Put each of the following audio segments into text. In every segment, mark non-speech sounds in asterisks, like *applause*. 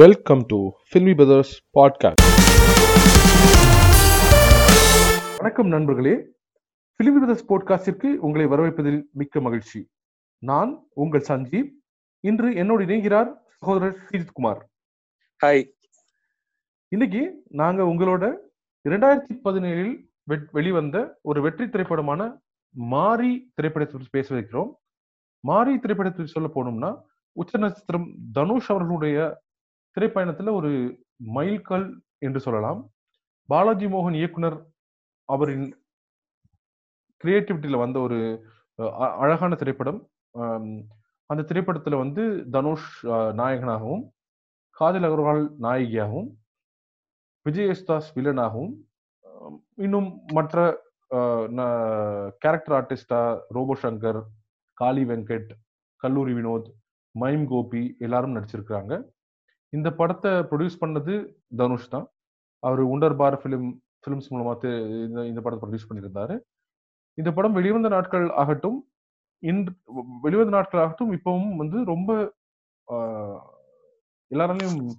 Welcome to Filmy Brothers Podcast. வணக்கம் நண்பர்களே. பிலிமி brothers போட்காஸ்டிற்கு உங்களை வரவேற்பதில் மிக்க மகிழ்ச்சி. நான் உங்கள் சஞ்சீவ். இன்று என்னோடு இணைகிறார் சகோதரர் ஸ்ரீஜித் குமார். ஹாய் இன்னைக்கு நாங்க உங்களோட இரண்டாயிரத்தி பதினேழில் வெளிவந்த ஒரு வெற்றி திரைப்படமான மாரி திரைப்படத்தை பற்றி பேச வைக்கிறோம். மாரி திரைப்படத்தை பற்றி சொல்ல போனோம்னா உச்ச நட்சத்திரம் தனுஷ் அவர்களுடைய திரைப்பயணத்துல ஒரு மைல்கல் என்று சொல்லலாம். பாலாஜி மோகன் இயக்குனர் அவரின் கிரியேட்டிவிட்டியில வந்த ஒரு அ- அழகான திரைப்படம். அந்த திரைப்படத்துல வந்து தனுஷ் நாயகனாகவும் காஜல் அகர்வால் நாயகியாகவும் விஜய் வில்லனாகவும் இன்னும் மற்ற கேரக்டர் ஆர்டிஸ்டா ரோபோ சங்கர் காளி வெங்கட் கல்லூரி வினோத் மைம் கோபி எல்லாரும் நடிச்சிருக்கிறாங்க. இந்த படத்தை ப்ரொடியூஸ் பண்ணது தனுஷ் தான். அவர் உண்டர் பார் ஃபிலிம் ஃபிலிம்ஸ் மூலமா இந்த இந்த படத்தை ப்ரொடியூஸ் பண்ணியிருந்தாரு. இந்த படம் வெளிவந்த நாட்கள் ஆகட்டும் இன்று வெளிவந்த நாட்கள் ஆகட்டும் இப்பவும் வந்து ரொம்ப எல்லாராலையும்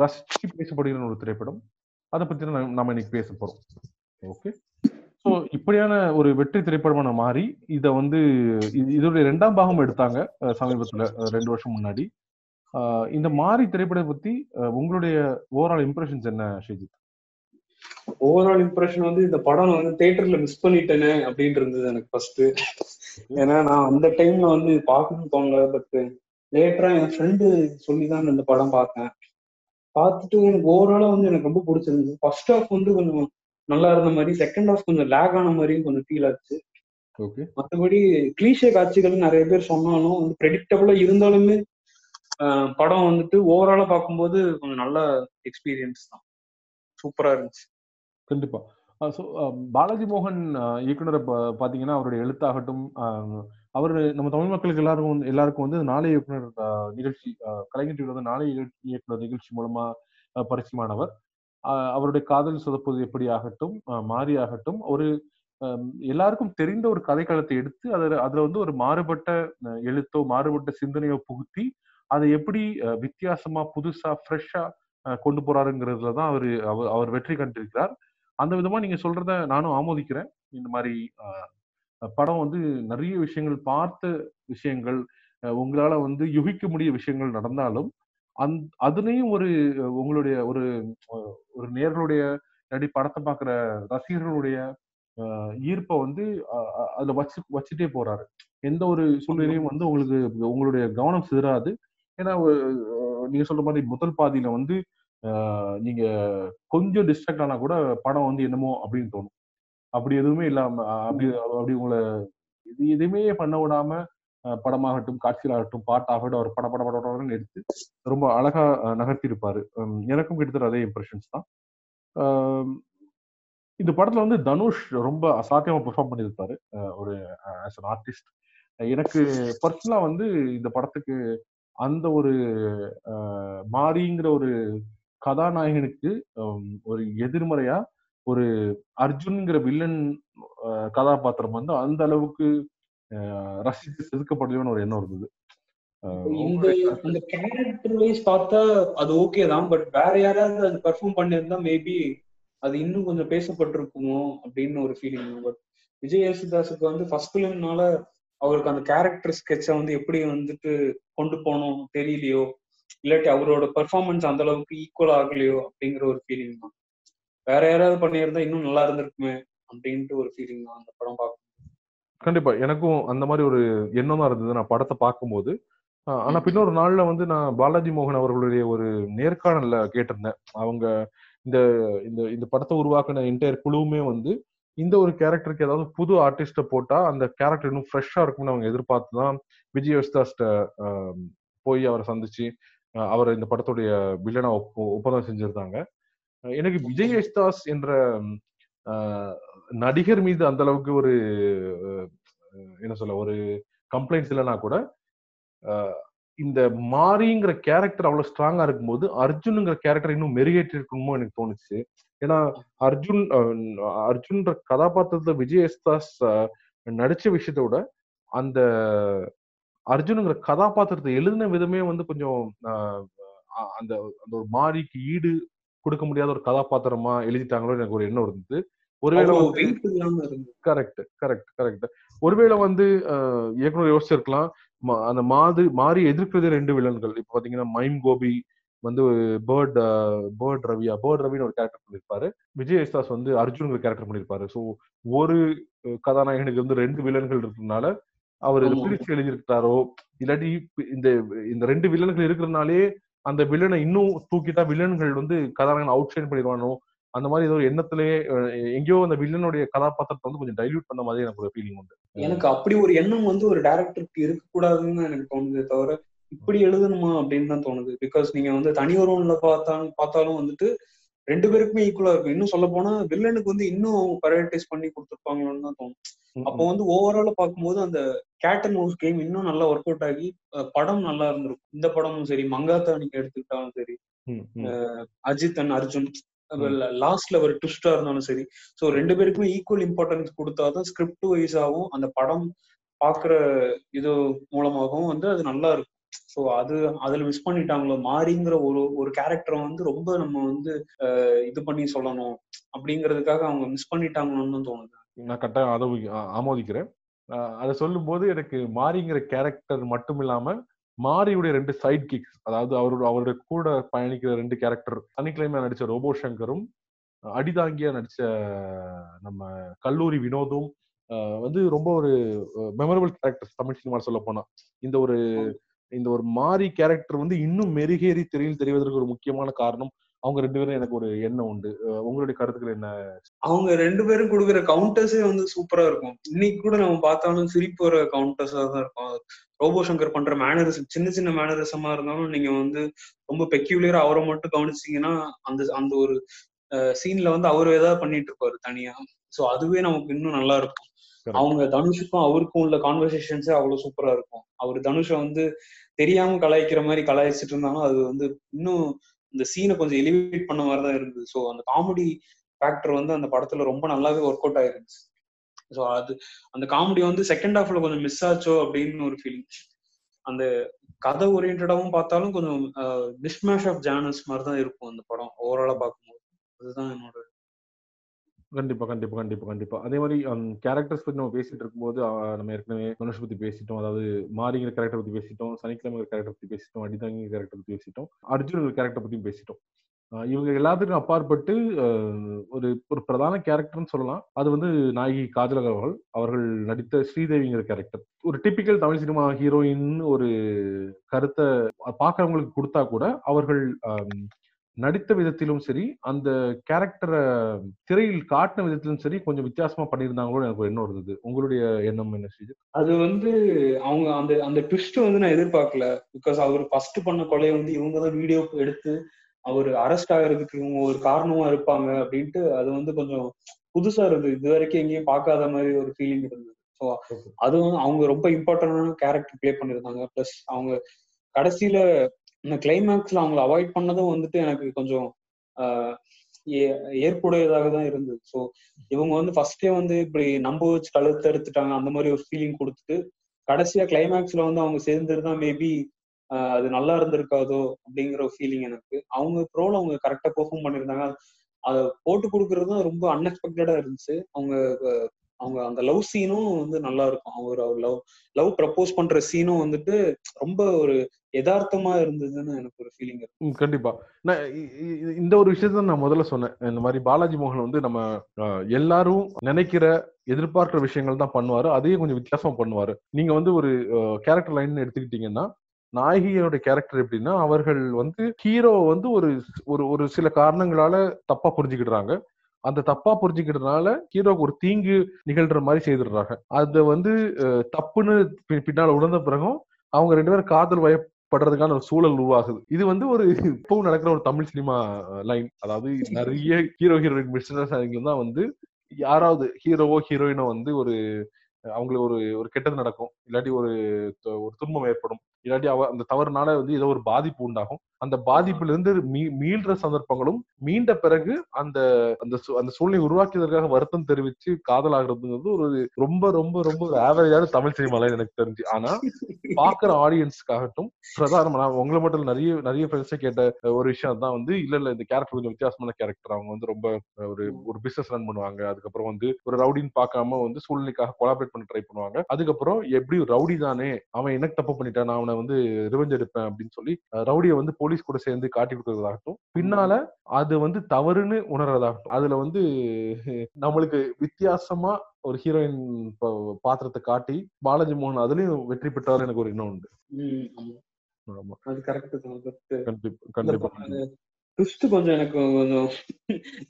ரசிச்சு பேசப்படுகிற ஒரு திரைப்படம். அதை பத்தி தான் நம்ம- நாம இன்னைக்கு பேச போறோம். ஓகே? ஸோ இப்படியான ஒரு வெற்றி திரைப்படமான மாறி இதை வந்து இது- இதோடைய ரெண்டாம் பாகம் எடுத்தாங்க சமீபத்தில் சமீபத்துல ரெண்டு வருஷம் முன்னாடி. இந்த மாறி திரைப்படத்தை பத்தி உங்களுடைய ஓவரால் இம்ப்ரெஷன்ஸ் என்ன ஷேஜித்? ஓவரால் இம்ப்ரெஷன் வந்து இந்த படம் வந்து தியேட்டர்ல மிஸ் பண்ணிட்டேனே அப்படின்னு இருந்தது எனக்கு ஃபர்ஸ்ட் ஏன்னா நான் அந்த டைம்ல வந்து பார்க்கணும்னு தோணல பட் லேட்டரா என் ஃப்ரெண்டு சொல்லி தான் இந்த படம் பார்த்தேன். பார்த்துட்டு எனக்கு ஓவராலா வந்து எனக்கு ரொம்ப பிடிச்சிருந்தது. ஃபர்ஸ்ட் ஹாஃப் வந்து கொஞ்சம் நல்லா இருந்த மாதிரி செகண்ட் ஹாஃப் கொஞ்சம் லேக் ஆன மாதிரியும் கொஞ்சம் ஃபீல் ஆச்சு. ஓகே மற்றபடி கிளீஷே காட்சிகள் நிறைய பேர் சொன்னாலும் வந்து ப்ரெடிக்டபிளா இருந்தாலுமே படம் வந்துட்டு ஓவராலா பார்க்கும்போது கொஞ்சம் நல்ல எக்ஸ்பீரியன்ஸ் தான். சூப்பரா இருந்துச்சு. கண்டிப்பா. ஸோ பாலாஜி மோகன் இயக்குனரை பா- பாத்தீங்கன்னா அவருடைய எழுத்தாகட்டும் அவர் நம்ம தமிழ் மக்களுக்கு எல்லாருக்கும் வந்து- எல்லாருக்கும் வந்து நாளை இயக்குனர் நிகழ்ச்சி கலைஞர் வந்து நாளை இயக்குனர் நிகழ்ச்சி மூலமா பரிச்சயமானவர் அவருடைய காதல் சொதப்பது எப்படி ஆகட்டும் மாறி ஆகட்டும் ஒரு எல்லாருக்கும் தெரிந்த ஒரு கதைக்களத்தை எடுத்து அதில் அதில் வந்து ஒரு மாறுபட்ட எழுத்தோ மாறுபட்ட சிந்தனையோ புகுத்தி அதை எப்படி வித்தியாசமா புதுசா ஃப்ரெஷ்ஷா கொண்டு போறாருங்கிறதுல தான் அவர் அவர் வெற்றி கண்டிருக்கிறார். அந்த விதமா நீங்க சொல்றத நானும் ஆமோதிக்கிறேன். இந்த மாதிரி படம் வந்து நிறைய விஷயங்கள் பார்த்த விஷயங்கள் உங்களால வந்து யுகிக்க முடிய விஷயங்கள் நடந்தாலும் அந் அதுலயும் ஒரு உங்களுடைய ஒரு ஒரு நேர்களுடைய இல்லாட்டி படத்தை பார்க்குற ரசிகர்களுடைய ஈர்ப்பை வந்து அதுல வச்சு வச்சுட்டே போறாரு. எந்த ஒரு சூழ்நிலையும் வந்து உங்களுக்கு உங்களுடைய கவனம் சிதறாது. ஏன்னா நீங்க சொல்ற மாதிரி முதல் பாதியில வந்து நீங்க கொஞ்சம் டிஸ்ட்ராக்ட் ஆனா கூட படம் வந்து என்னமோ அப்படின்னு தோணும். அப்படி எதுவுமே இல்லாம அப்படி அப்படி உங்களை இது எதுவுமே பண்ண விடாம படமாகட்டும் காட்சிகளாகட்டும் பாட்டாகட்டும் அவர் பட பட பட படன்னு எடுத்து ரொம்ப அழகா நகர்த்தி இருப்பாரு எனக்கும் கிட்டத்தட்ட அதே இம்ப்ரெஷன்ஸ் தான். இந்த படத்துல வந்து தனுஷ் ரொம்ப அசாத்தியமா பெர்ஃபார்ம் பண்ணியிருப்பாரு. ஒரு ஆஸ் அன் ஆர்டிஸ்ட் எனக்கு பர்சனலா வந்து இந்த படத்துக்கு அந்த ஒரு மாரிங்கிற ஒரு கதாநாயகனுக்கு ஒரு எதிர்மறையா ஒரு அர்ஜுன்ங்கிற வில்லன் கதாபாத்திரம் வந்து அந்த அளவுக்கு ரசித்து செதுக்கப்படுதுன்னு ஒரு எண்ணம் இருந்தது. இந்த அந்த கேரக்டர் வைஸ் பார்த்தா அது ஓகே தான். பட் வேற யாராவது அது பெர்ஃபார்ம் பண்ணியிருந்தா மேபி அது இன்னும் கொஞ்சம் பேசப்பட்டிருக்குமோ அப்படின்னு ஒரு ஃபீலிங் பட் விஜய் யேசுதாஸுக்கு வந்து ஃபர்ஸ்ட் ஃபிலிம்னால அவருக்கு அந்த கேரக்டர் ஸ்கெட்சை வந்து எப்படி வந்துட்டு கொண்டு போகணும் தெரியலையோ இல்லாட்டி அவரோட பெர்ஃபார்மன்ஸ் அந்த அளவுக்கு ஈக்குவல் ஆகலையோ அப்படிங்கிற ஒரு ஃபீலிங் தான். வேற யாராவது பண்ணியிருந்தா இன்னும் நல்லா இருந்திருக்குமே அப்படின்ட்டு ஒரு ஃபீலிங் தான் அந்த படம் பார்க்கும் கண்டிப்பா. எனக்கும் அந்த மாதிரி ஒரு எண்ணம் தான் இருந்தது. நான் படத்தை பார்க்கும்போது. ஆனா. பின்னொரு நாள்ல வந்து நான் பாலாஜி மோகன் அவர்களுடைய ஒரு நேர்காணல்ல கேட்டிருந்தேன். அவங்க இந்த இந்த இந்த படத்தை உருவாக்கின என்டையர் குழுவுமே வந்து இந்த ஒரு கேரக்டருக்கு ஏதாவது புது ஆர்டிஸ்ட போட்டா அந்த கேரக்டர் இன்னும் ஃப்ரெஷ்ஷா இருக்கும்னு அவங்க எதிர்பார்த்து தான் விஜய் யஸ்தாஸ்ட போய் அவரை சந்திச்சு அவர் இந்த படத்துடைய வில்லனா ஒப்ப- ஒப்பந்தம் செஞ்சிருந்தாங்க. எனக்கு விஜய் யஸ்தாஸ் என்ற நடிகர் மீது அந்த அளவுக்கு ஒரு என்ன சொல்ல ஒரு கம்ப்ளைண்ட்ஸ் இல்லைனா கூட இந்த மாரிங்கிற கேரக்டர் அவ்வளவு ஸ்ட்ராங்கா இருக்கும்போது அர்ஜுனுங்கிற கேரக்டர் இன்னும் மெருகேற்றி இருக்கணுமோ எனக்கு தோணுச்சு. ஏன்னா அர்ஜுன் அர்ஜுன்ற கதாபாத்திரத்துல விஜய் நடிச்ச விஷயத்தை விட அந்த அர்ஜுனுங்கிற கதாபாத்திரத்தை எழுதின விதமே வந்து கொஞ்சம் அந்த அந்த ஒரு மாரிக்கு ஈடு கொடுக்க முடியாத ஒரு கதாபாத்திரமா எழுதிட்டாங்களோ எனக்கு ஒரு எண்ணம் இருந்தது. ஒருவேளை கரெக்ட் கரெக்ட் கரெக்ட். ஒருவேளை வந்து இயக்குனர் யோசிச்சிருக்கலாம். அந்த மாது மாறி எதிர்க்கிறது ரெண்டு வில்லன்கள். இப்போ பாத்தீங்கன்னா மைம் கோபி வந்து பேர்ட் பேர்ட் ரவியா பேர்ட் ரவின்னு ஒரு கேரக்டர் பண்ணிருப்பாரு. விஜய் யேசுதாஸ் வந்து அர்ஜுனுங்கிற கேரக்டர் பண்ணிருப்பாரு. ஸோ ஒரு கதாநாயகனுக்கு வந்து ரெண்டு வில்லன்கள் இருக்கிறதுனால அவர். பிரிச்சு எழுதியிருக்காரோ இல்லாட்டி இந்த இந்த ரெண்டு வில்லன்கள் இருக்கிறதுனாலே அந்த வில்லனை இன்னும் தூக்கிட்டா வில்லன்கள் வந்து கதாநாயகன் அவுட் ஷைன் பண்ணிடுவானோ அந்த மாதிரி ஏதோ ஒரு எண்ணத்திலேயே எங்கேயோ அந்த வில்லனுடைய கதாபாத்திரத்தை வந்து கொஞ்சம் டைல்யூட் பண்ண மாதிரி எனக்கு ஒரு ஃபீலிங் உண்டு. எனக்கு அப்படி ஒரு எண்ணம் வந்து ஒரு டேரக்டருக்கு இருக்கக்கூடாதுன்னு எனக்கு தோணுதே தவிர இப்படி எழுதணுமா அப்படின்னு தான் தோணுது. பிகாஸ் நீங்க வந்து தனி ஒருவன்ல பார்த்தாலும் பார்த்தாலும் வந்துட்டு ரெண்டு பேருக்குமே ஈக்குவலா இருக்கும். இன்னும் சொல்ல போனா வில்லனுக்கு வந்து இன்னும் ப்ரையாரிட்டைஸ் பண்ணி கொடுத்துருப்பாங்களோன்னு தான் தோணும். அப்போ வந்து ஓவராலா பார்க்கும்போது அந்த கேட் அண்ட் மவுஸ் கேம் இன்னும் நல்லா ஒர்க் அவுட் ஆகி படம் நல்லா இருந்திருக்கும். இந்த படமும் சரி மங்காத்தா நீங்க எடுத்துக்கிட்டாலும் சரி. அஜித் அண்ட் அர்ஜுன் லாஸ்ட்ல ஒரு ட்விஸ்டா இருந்தாலும் சரி. சோ ரெண்டு பேருக்குமே ஈக்குவல் இம்பார்ட்டன்ஸ் கொடுத்தாதான் ஸ்கிரிப்ட் வைஸாவும் அந்த படம் பாக்குற இது மூலமாகவும் வந்து அது நல்லா இருக்கும். சோ அது அதுல மிஸ் பண்ணிட்டாங்களோ மாறிங்கிற ஒரு ஒரு கேரக்டரை வந்து ரொம்ப நம்ம வந்து இது பண்ணி சொல்லணும். அப்படிங்கிறதுக்காக அவங்க மிஸ் பண்ணிட்டாங்களோன்னு தான் தோணுது. நான் கட்டாயம் அதை ஆமோதிக்கிறேன். அதை சொல்லும்போது எனக்கு மாரிங்கிற கேரக்டர் மட்டும் இல்லாம மாரியுடைய ரெண்டு சைட் கிக்ஸ் அதாவது அவரோட அவருடைய கூட பயணிக்கிற ரெண்டு கேரக்டர் சனிக்கிழமை நடிச்ச ரோபோ சங்கரும் அடிதாங்கியா நடிச்ச நம்ம கல்லூரி வினோதும் வந்து ரொம்ப ஒரு மெமரபிள் கேரக்டர்ஸ் தமிழ் சினிமா சொல்ல போனா இந்த ஒரு இந்த ஒரு மாரி கேரக்டர் வந்து இன்னும் மெருகேறி திரையில் தெரிவதற்கு ஒரு முக்கியமான காரணம் அவங்க ரெண்டு பேரும் எனக்கு ஒரு எண்ணம் உண்டு. உங்களுடைய கருத்துக்கள் என்ன? அவங்க ரெண்டு பேரும் கொடுக்குற கவுண்டர்ஸே வந்து சூப்பரா இருக்கும். இன்னைக்கு கூட நம்ம பார்த்தாலும் சிரிப்பு வர கவுண்டர்ஸா தான் இருக்கும். ரோபோ சங்கர் பண்ற மேனரிசம் சின்ன சின்ன மேனரிசமா இருந்தாலும் நீங்க வந்து ரொம்ப பெக்யூலியரா அவரை மட்டும் கவனிச்சீங்கன்னா அந்த அந்த ஒரு சீன்ல வந்து அவரு ஏதாவது பண்ணிட்டு இருப்பாரு தனியா. சோ அதுவே நமக்கு இன்னும் நல்லா இருக்கும். அவங்க தனுஷுக்கும் அவருக்கும் உள்ள கான்வர்சேஷன்ஸே அவ்வளவு சூப்பரா இருக்கும். அவர் தனுஷ வந்து தெரியாம கலாய்க்கிற மாதிரி கலாய்ச்சிட்டு இருந்தாலும் அது வந்து இன்னும் இந்த சீனை கொஞ்சம் எலிவேட் பண்ண மாதிரி தான் இருந்தது. ஸோ அந்த காமெடி ஃபேக்டர் வந்து அந்த படத்துல ரொம்ப நல்லாவே ஒர்க் அவுட் ஆயிருந்துச்சு. ஸோ அது அந்த காமெடி வந்து செகண்ட் ஹாஃப்ல கொஞ்சம் மிஸ் ஆச்சோ அப்படின்னு ஒரு ஃபீலிங் அந்த கதை ஓரியன்டாவும் பார்த்தாலும் கொஞ்சம் மிஸ்மேஷ் ஆஃப் ஜானஸ் மாதிரி தான் இருக்கும் அந்த படம். ஓவராலா பார்க்கும்போது. அதுதான் என்னோட கண்டிப்பா கண்டிப்பா கண்டிப்பா கண்டிப்பா. அதே மாதிரி கேரக்டர்ஸ் பத்தி நம்ம பேசிட்டு இருக்கும்போது அஹ், நம்ம ஏற்கனவே தனுஷ் பத்தி பேசிட்டோம். அதாவது மாரிங்கிற கேரக்டர் பத்தி பேசிட்டோம் சனிக்கிழமை கேரக்டர் பத்தி பேசிட்டோம் அடிதாங்கிற கேரக்டர் பத்தி பேசிட்டோம் அர்ஜுன் கேரக்டர் பத்தியும் பேசிட்டோம். அஹ், இவங்க எல்லாத்துக்கும் அப்பாற்பட்டு அஹ், ஒரு ஒரு பிரதான கேரக்டர்னு சொல்லலாம். அது வந்து நாயகி காஜல் அகர்வால் அவர்கள் நடித்த ஸ்ரீதேவிங்கிற கேரக்டர் ஒரு டிபிக்கல் தமிழ் சினிமா ஹீரோயின் ஒரு கருத்தை பார்க்கறவங்களுக்கு கொடுத்தா கூட அவர்கள் நடித்த விதத்திலும் சரி அந்த கேரக்டரை திரையில் காட்டின விதத்திலும் சரி கொஞ்சம் வித்தியாசமா பண்ணியிருந்தாங்களோ எனக்கு எண்ணம் இருந்தது. உங்களுடைய எண்ணம் என்ன ஸ்ரீஜித்? அது வந்து அவங்க அந்த அந்த ட்விஸ்ட் வந்து நான் எதிர்பார்க்கல. பிகாஸ் அவர் ஃபர்ஸ்ட் பண்ண கொலையை வந்து இவங்க தான் வீடியோ எடுத்து அவர் அரெஸ்ட் ஆகிறதுக்கு இவங்க ஒரு காரணமா இருப்பாங்க அப்படின்ட்டு அது வந்து கொஞ்சம் புதுசா இருந்தது. இது வரைக்கும் எங்கேயும் பார்க்காத மாதிரி ஒரு ஃபீலிங் இருந்தது. ஸோ அதுவும் அவங்க ரொம்ப இம்பார்ட்டன்டான கேரக்டர் ப்ளே பண்ணியிருந்தாங்க. ப்ளஸ் அவங்க கடைசியில இந்த கிளைமேக்ஸ்ல அவங்கள அவாய்ட் பண்ணதும் வந்துட்டு எனக்கு கொஞ்சம் ஏ- ஏற்புடையதாக தான் இருந்தது. ஸோ இவங்க வந்து ஃபர்ஸ்டே வந்து இப்படி நம்ப வச்சு கழுத்து எடுத்துட்டாங்க அந்த மாதிரி ஒரு ஃபீலிங் கொடுத்துட்டு கடைசியா கிளைமேக்ஸ்ல வந்து அவங்க சேர்ந்துருந்தா மேபி அது நல்லா இருந்திருக்காதோ அப்படிங்கிற ஒரு ஃபீலிங் எனக்கு. அவங்க ப்ரோல அவங்க கரெக்டா பெர்ஃபார்ம் பண்ணியிருந்தாங்க. அதை போட்டு கொடுக்கறதும் ரொம்ப அன்எக்ஸ்பெக்டடா இருந்துச்சு. அவங்க அவங்க அந்த லவ் சீனும் வந்து நல்லா இருக்கும். அவங்க ஒரு லவ் லவ் ப்ரப்போஸ் பண்ற சீனும் வந்துட்டு ரொம்ப ஒரு யதார்த்தமா இருந்ததுன்னு எனக்கு ஒரு ஃபீலிங் இருக்கு. ம், கண்டிப்பா. நான் இந்த ஒரு விஷயத்த நான் முதல்ல சொன்னேன். இந்த மாதிரி பாலாஜி மோகன் வந்து நம்ம எல்லாரும் நினைக்கிற எதிர்பார்க்கிற விஷயங்கள் தான் பண்ணுவாரு. அதையும் கொஞ்சம் வித்தியாசமா பண்ணுவாரு. நீங்க வந்து ஒரு கேரக்டர் லைன் எடுத்துக்கிட்டீங்கன்னா நாயகியோட கேரக்டர் எப்படின்னா அவர்கள் வந்து ஹீரோ வந்து ஒரு ஒரு ஒரு சில காரணங்களால தப்பா புரிஞ்சுக்கிடுறாங்க. அந்த தப்பா புரிஞ்சுக்கிறதுனால ஹீரோக்கு ஒரு தீங்கு நிகழ்ற மாதிரி செய்துடுறாங்க. அது வந்து தப்புன்னு பின்னால் பின்னால உணர்ந்த பிறகும் அவங்க ரெண்டு பேரும் காதல் வயப்படுறதுக்கான ஒரு சூழல் உருவாகுது. இது வந்து ஒரு இப்பவும் நடக்கிற ஒரு தமிழ் சினிமா லைன் அதாவது நிறைய ஹீரோ ஹீரோயின் மிஸ்டர் தான் வந்து யாராவது ஹீரோவோ ஹீரோயினோ வந்து ஒரு அவங்களுக்கு ஒரு ஒரு கெட்டது நடக்கும். இல்லாட்டி ஒரு து- ஒரு துன்பம் ஏற்படும். இல்லாட்டி அவ அந்த தவறுனால வந்து ஏதோ ஒரு பாதிப்பு உண்டாகும். அந்த பாதிப்பிலிருந்து மீ- மீள்ற சந்தர்ப்பங்களும் மீண்ட பிறகு அந்த அந்த சூ- அந்த சூழ்நிலை உருவாக்கியதற்காக வருத்தம் தெரிவிச்சு காதலாகிறதுங்கிறது ஒரு ரொம்ப ரொம்ப ரொம்ப ஒரு ஆவரேஜான தமிழ் சினிமால எனக்கு தெரிஞ்சு. ஆனா பாக்குற ஆடியன்ஸ்க்காகட்டும் பிரதானம் நான் உங்களை மட்டும் நிறைய நிறைய ஃப்ரெண்ட்ஸை கேட்ட ஒரு விஷயம் தான் வந்து இல்ல இல்ல இந்த கேரக்டர் கொஞ்சம் வித்தியாசமான கேரக்டர் அவங்க வந்து ரொம்ப ஒரு ஒரு பிசினஸ் ரன் பண்ணுவாங்க. அதுக்கப்புறம் வந்து ஒரு ரவுடின்னு பார்க்காம வந்து சூழ்நிலைக்காக கொலாபரேட் பண்ண ட்ரை பண்ணுவாங்க. அதுக்கப்புறம் எப்படி ரவுடி தானே அவன் எனக்கு தப்பு பண்ணிட்டான் நான் அவனை வந்து ரிவெஞ்ச் எடுப்பேன் அப்படின்னு சொல்லி ரவுடியை வந்து போலீஸ் கூட சேர்ந்து காட்டி கொடுக்கறதாகட்டும். பின்னால அது வந்து தவறுன்னு உணர்றதாகட்டும். அதுல வந்து நம்மளுக்கு வித்தியாசமா ஒரு ஹீரோயின் பாத்திரத்தை காட்டி பாலாஜி மோகன் அதுலயும் வெற்றி பெற்றாரு எனக்கு ஒரு எண்ணம் உண்டு. ட்விஸ்ட் கொஞ்சம் எனக்கு கொஞ்சம்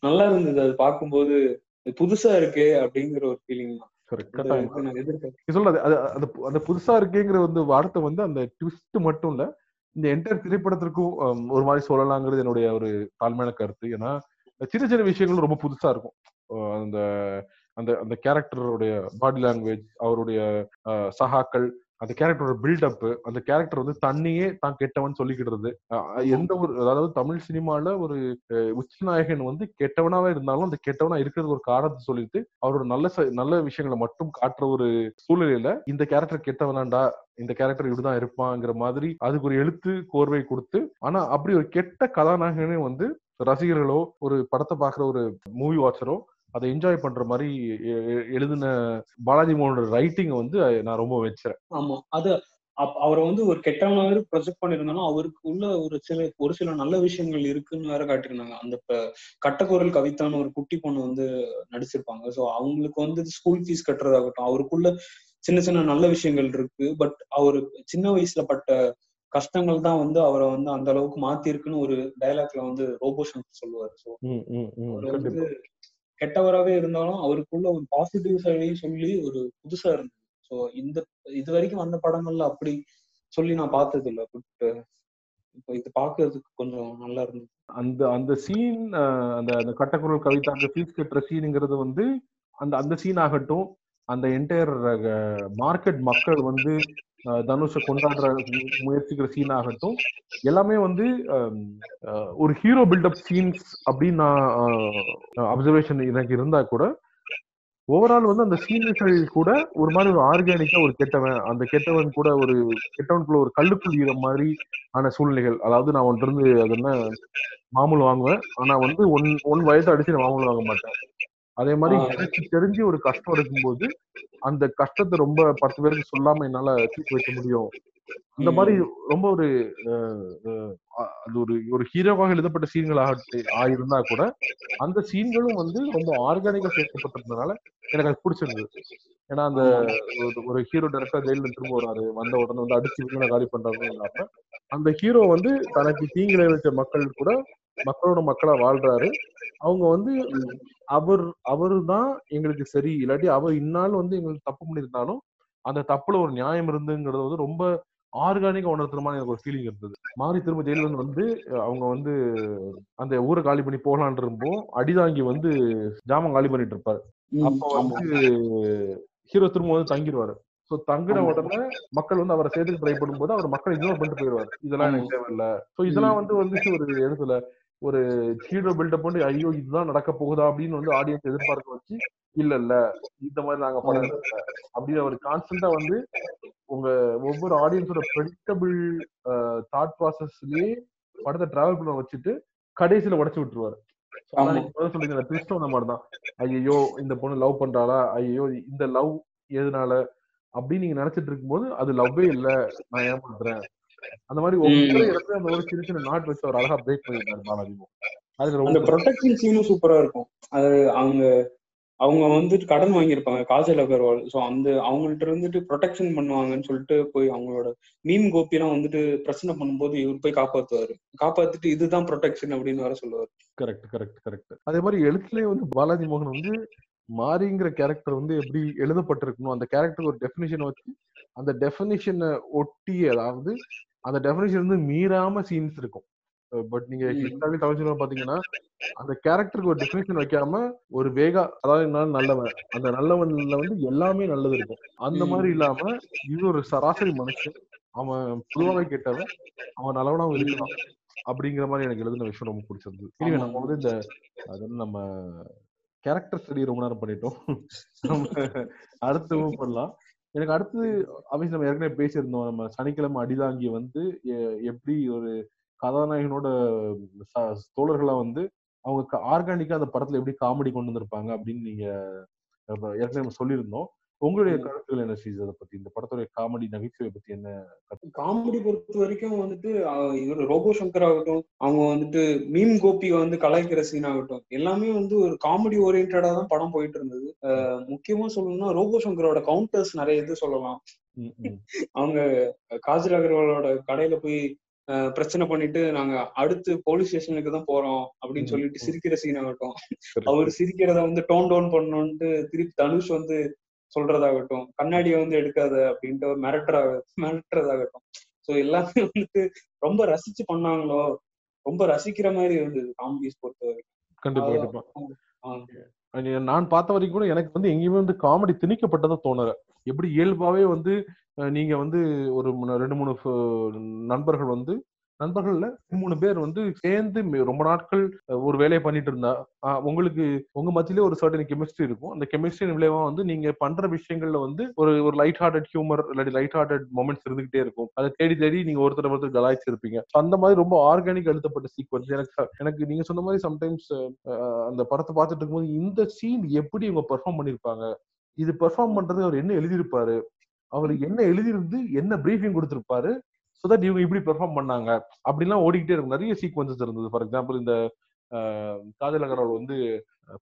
நல்லா இருந்தது. அது பார்க்கும்போது புதுசா இருக்கே அப்படிங்கிற ஒரு ஃபீலிங் தான். சொல்றது அது அது அந்த புதுசா இருக்கேங்கிற வந்து வார்த்தை வந்து அந்த ட்விஸ்ட் மட்டும் இல்ல. இந்த என்டையர் திரைப்படத்திற்கும் ஒரு மாதிரி சொல்லலாங்கிறது என்னுடைய ஒரு தாழ்மையான கருத்து. ஏன்னா சின்ன சின்ன விஷயங்கள் ரொம்ப புதுசா இருக்கும். அந்த அந்த அந்த கேரக்டருடைய பாடி லாங்குவேஜ் அவருடைய சகாக்கள் அந்த கேரக்டரோட பில்டப் அந்த கேரக்டர் வந்து தன்னையே தான் கெட்டவன் சொல்லிக்கிடுறது. எந்த ஒரு அதாவது தமிழ் சினிமால ஒரு உச்சநாயகன் வந்து கெட்டவனாவே இருந்தாலும் அந்த கெட்டவனா இருக்கிறதுக்கு ஒரு காரணத்தை சொல்லிட்டு அவரோட நல்ல நல்ல விஷயங்களை மட்டும் காட்டுற ஒரு சூழ்நிலையில இந்த கேரக்டர் கெட்டவனாண்டா இந்த கேரக்டர் இப்படிதான் இருப்பாங்கிற மாதிரி அதுக்கு ஒரு எழுத்து கோர்வை கொடுத்து ஆனா அப்படி ஒரு கெட்ட கதாநாயகனே வந்து ரசிகர்களோ ஒரு படத்தை பாக்குற ஒரு மூவி வாட்சரோ அதை என்ஜாய் பண்ற மாதிரி எழுதின பாலாஜி மோகனோட ரைட்டிங் வந்து நான் ரொம்ப வச்சுறேன். ஆமா. அது அவரை வந்து ஒரு கெட்டவனாவே ப்ரொஜெக்ட் பண்ணிருந்தாலும் அவருக்கு உள்ள ஒரு சில ஒரு சில நல்ல விஷயங்கள் இருக்குன்னு வேற காட்டியிருந்தாங்க. அந்த கட்டக்குரல் கவிதான்னு ஒரு குட்டி பொண்ணு வந்து நடிச்சிருப்பாங்க. சோ அவங்களுக்கு வந்து ஸ்கூல் ஃபீஸ் கட்டுறதாகட்டும் அவருக்குள்ள சின்ன சின்ன நல்ல விஷயங்கள் இருக்கு. பட் அவரு சின்ன வயசுல பட்ட கஷ்டங்கள் தான் வந்து அவரை வந்து அந்த அளவுக்கு மாத்திருக்குன்னு ஒரு டயலாக்ல வந்து ரோபோஷன் சொல்லுவாரு. ஸோ கெட்டவராகவே இருந்தாலும் அவருக்குள்ள ஒரு பாசிட்டிவ் சைடையும் சொல்லி ஒரு புதுசா இருந்தது. ஸோ இந்த இது வரைக்கும் வந்த படங்கள்ல அப்படி சொல்லி நான் பார்த்தது இல்லை uh, இப்போ இது பார்க்கிறதுக்கு கொஞ்சம் நல்லா இருந்தது. அந்த அந்த சீன் அந்த அந்த கட்டக்குரல் கவிதா அந்த ஃபீஸ் கட்டுற சீனுங்கிறது வந்து அந்த அந்த சீன் ஆகட்டும் அந்த என்டையர் மார்க்கெட் மக்கள் வந்து தனுஷை கொண்டாடுற முயற்சிக்கிற சீன் ஆகட்டும். எல்லாமே வந்து ஒரு ஹீரோ பில்டப் சீன்ஸ் அப்படின்னு நான் அப்சர்வேஷன் எனக்கு இருந்தா கூட ஓவரால் வந்து அந்த சீன்கள் கூட ஒரு மாதிரி ஒரு ஆர்கானிக்கா ஒரு கெட்டவன் அந்த கெட்டவன் கூட ஒரு கெட்டவனுக்குள்ள ஒரு கல்லுக்குள் ஈர மாதிரி ஆன சூழ்நிலைகள். அதாவது நான் ஒன்று இருந்து அது என்ன மாமூல் வாங்குவேன். ஆனா வந்து ஒன் ஒன் வயசு அடிச்சு நான் மாமூல் வாங்க மாட்டேன். அதே மாதிரி. எனக்கு தெரிஞ்சு ஒரு கஷ்டம் இருக்கும்போது அந்த கஷ்டத்தை ரொம்ப பத்து பேருக்கு சொல்லாம என்னால தூக்கி வைக்க முடியும். அந்த மாதிரி ரொம்ப ஒரு அது ஒரு ஒரு ஹீரோவாக எழுதப்பட்ட சீன்கள் ஆயிருந்தா கூட அந்த சீன்களும் வந்து ரொம்ப ஆர்கானிக்கா சேர்க்கப்பட்டிருந்தனால எனக்கு அது பிடிச்சிருந்தது. ஏன்னா அந்த ஒரு- ஹீரோ டைரக்டா ஜெயில திரும்ப வராரு வந்த உடனே வந்து அடிச்சு காலி இல்லாம அந்த ஹீரோ வந்து தனக்கு தீங்கு விளைவிச்ச மக்கள் கூட மக்களோட மக்களா வாழ்றாரு. அவங்க வந்து அவர் அவரு தான் எங்களுக்கு சரி. இல்லாட்டி அவர் இந்நாள் வந்து எங்களுக்கு தப்பு பண்ணியிருந்தாலும் அந்த தப்புல ஒரு நியாயம் இருந்துங்கிறது வந்து ரொம்ப ஆர்கானிக்கா உணர்த்துற மாதிரி எனக்கு ஒரு ஃபீலிங் இருந்தது. மாறி திரும்ப ஜெயில வந்து அவங்க வந்து அந்த ஊரை காலி பண்ணி போகலான் இருப்போ அடிதாங்கி வந்து ஜாமம் காலி பண்ணிட்டு இருப்பாரு. அப்ப. வந்து ஹீரோ திரும்ப வந்து தங்கிடுவாரு சோ தங்கின. உடனே மக்கள் வந்து அவரை சேர்த்துக்கு ட்ரை பண்ணும்போது அவர் மக்கள் இக்னோர் பண்ணிட்டு போயிடுவாரு இதெல்லாம் எனக்கு தேவையில்ல. சோ இதெல்லாம் வந்து வந்து ஒரு இடத்துல. ஒரு ஹீரோ பில்டப் பண்ணி ஐயோ இதுதான் நடக்க போகுதா அப்படின்னு வந்து ஆடியன்ஸ் எதிர்பார்க்க வச்சு இல்ல இல்ல இந்த மாதிரி நாங்க படம் எடுக்கல அப்படின்னு அவர் கான்ஸ்டன்டா வந்து உங்க ஒவ்வொரு ஆடியன்ஸோட ப்ரெடிக்டபிள் தாட் ப்ராசஸ்லயே படத்தை டிராவல் பண்ண வச்சுட்டு கடைசியில உடைச்சு விட்டுருவாரு. சொல்றீங்க அந்த ட்விஸ்ட் அந்த மாதிரி தான் ஐயோ இந்த பொண்ணு லவ் பண்றாளா? ஐயோ இந்த லவ் எதனால? அப்படின்னு நீங்க நினைச்சிட்டு இருக்கும்போது அது லவ்வே இல்ல. நான் ஏமாத்துறேன். அந்த மாதிரி ஒவ்வொரு. இடத்துல அந்த ஒரு சின்ன சின்ன நாட் வச்சு அவர் அழகா பிரேக் பண்ணிருந்தாரு பாலாஜி. அதுல அந்த ரொம்ப ப்ரொடெக்ஷன் சீனும் சூப்பரா இருக்கும். அது அவங்க அவங்க வந்துட்டு கடன் வாங்கியிருப்பாங்க காஜல் அகர்வால். ஸோ அந்த அவங்கள்ட்ட இருந்துட்டு ப்ரொடெக்ஷன் பண்ணுவாங்கன்னு சொல்லிட்டு போய் அவங்களோட மீம் கோபிலாம் வந்துட்டு பிரச்சனை பண்ணும்போது இவர் போய் காப்பாத்துவாரு. காப்பாத்திட்டு இதுதான் ப்ரொடெக்ஷன் அப்படின்னு வர சொல்லுவாரு. கரெக்ட் கரெக்ட் கரெக்ட் அதே மாதிரி எழுத்துலயே வந்து பாலாஜி மோகன் வந்து மாரிங்கிற கேரக்டர் வந்து எப்படி எழுதப்பட்டிருக்கணும் அந்த கேரக்டருக்கு ஒரு டெஃபினிஷன் வச்சு அந்த டெஃபினிஷனை ஒட்டி அதாவது அந்த டெஃபினிஷன் வந்து மீறாம சீன்ஸ் இருக்கும். பட் நீங்க ம். ஹிஸ்டாரி தமிழ் சினிமா பாத்தீங்கன்னா அந்த கேரக்டருக்கு ஒரு டெஃபினிஷன் வைக்காம ஒரு வேகா அதாவது நல்லவன் அந்த நல்லவன்ல வந்து எல்லாமே நல்லது இருக்கும். அந்த. மாதிரி இல்லாம இது ஒரு சராசரி மனுஷன் அவன் பொதுவாகவே கேட்டவன் அவன் நல்லவனாவும் இருக்கலாம் அப்படிங்கிற மாதிரி எனக்கு எழுதின விஷயம் ரொம்ப பிடிச்சிருந்தது. இனிமே நம்ம வந்து இந்த அது நம்ம கேரக்டர் ஸ்டடி ரொம்ப நேரம் பண்ணிட்டோம். நம்ம அடுத்து move *laughs* பண்ணலாம். எனக்கு அடுத்து அபிஷ் நம்ம ஏற்கனவே பேசியிருந்தோம். நம்ம சனிக்கிழமை அடிதாங்கி வந்து எப்படி ஒரு கதாநாயகனோட தோழர்களா வந்து அவங்க ஆர்கானிக்கா அந்த படத்துல எப்படி காமெடி கொண்டு வந்திருப்பாங்க அப்படின்னு நீங்க ஏற்கனவே சொல்லியிருந்தோம். உங்களுடைய. கருத்துக்கள் என்ன சீஸ் அதை பத்தி இந்த படத்துடைய காமெடி நகைச்சுவை பத்தி என்ன காமெடி பொறுத்த வரைக்கும் வந்துட்டு இவர் ரோபோ சங்கர் ஆகட்டும் அவங்க வந்துட்டு மீம் கோபி வந்து கலாய்க்கிற சீன் ஆகட்டும் எல்லாமே வந்து ஒரு காமெடி ஓரியன்டா தான் படம் போயிட்டு இருந்தது முக்கியமா சொல்லணும்னா ரோபோ சங்கரோட கவுண்டர்ஸ் நிறைய இது சொல்லலாம். அவங்க காஜல் அகர்வாலோட கடையில போய் அஹ், பிரச்சனை பண்ணிட்டு நாங்க அடுத்து போலீஸ் ஸ்டேஷனுக்கு தான் போறோம் அப்படின்னு சொல்லிட்டு. சிரிக்கிற சீன் ஆகட்டும். அவர் சிரிக்கிறத வந்து டோன் டவுன் பண்ணணும்ட்டு திருப்பி தனுஷ் வந்து சொல்றதாகட்டும் கண்ணாடியை வந்து எடுக்காத அப்படின்ட்டு ஒரு மிரட்டுறா மிரட்டுறதாகட்டும். சோ எல்லாமே வந்துட்டு ரொம்ப ரசிச்சு பண்ணாங்களோ ரொம்ப ரசிக்கிற மாதிரி இருந்தது காமெடிஸ் பொறுத்த வரைக்கும். கண்டிப்பா. கண்டிப்பா. நான் பார்த்த வரைக்கும் கூட எனக்கு வந்து எங்கேயுமே வந்து காமெடி திணிக்கப்பட்டதா தோணல. எப்படி இயல்பாவே வந்து நீங்க வந்து ஒரு ரெண்டு மூணு நண்பர்கள் வந்து நண்பர்கள்ல மூணு பேர் வந்து சேர்ந்து ரொம்ப நாட்கள் ஒரு வேலையை பண்ணிட்டு இருந்தா. உங்களுக்கு உங்க மத்தியிலே ஒரு சர்டன் கெமிஸ்ட்ரி இருக்கும். அந்த கெமிஸ்ட்ரி விளைவா வந்து நீங்க பண்ற விஷயங்கள்ல வந்து ஒரு ஒரு லைட் ஹார்ட்டட் ஹியூமர் இல்லாட்டி லைட் ஹார்ட்டட் மொமெண்ட்ஸ் இருந்துகிட்டே இருக்கும். அதை தேடி தேடி நீங்க ஒருத்தர் ஒருத்தர் கலாய்ச்சிருப்பீங்க. அந்த மாதிரி ரொம்ப ஆர்கானிக் எழுதப்பட்ட சீக்வன்ஸ் எனக்கு எனக்கு நீங்க சொன்ன மாதிரி சம்டைம்ஸ் அந்த படத்தை பார்த்துட்டு இருக்கும்போது இந்த சீன் எப்படி இவங்க பெர்ஃபார்ம் பண்ணிருப்பாங்க இது பெர்ஃபார்ம் பண்றது அவர் என்ன எழுதியிருப்பாரு? அவர் என்ன எழுதியிருந்து என்ன பிரீஃபிங் கொடுத்திருப்பாரு? ஸோ தட் இவங்க இப்படி பெர்ஃபார்ம் பண்ணாங்க. அப்படிலாம் ஓடிக்கிட்டே இருக்கும். நிறைய சீக்வன்சஸ் இருந்தது. ஃபார் எக்ஸாம்பிள் இந்த காஜல் அகர்வால் வந்து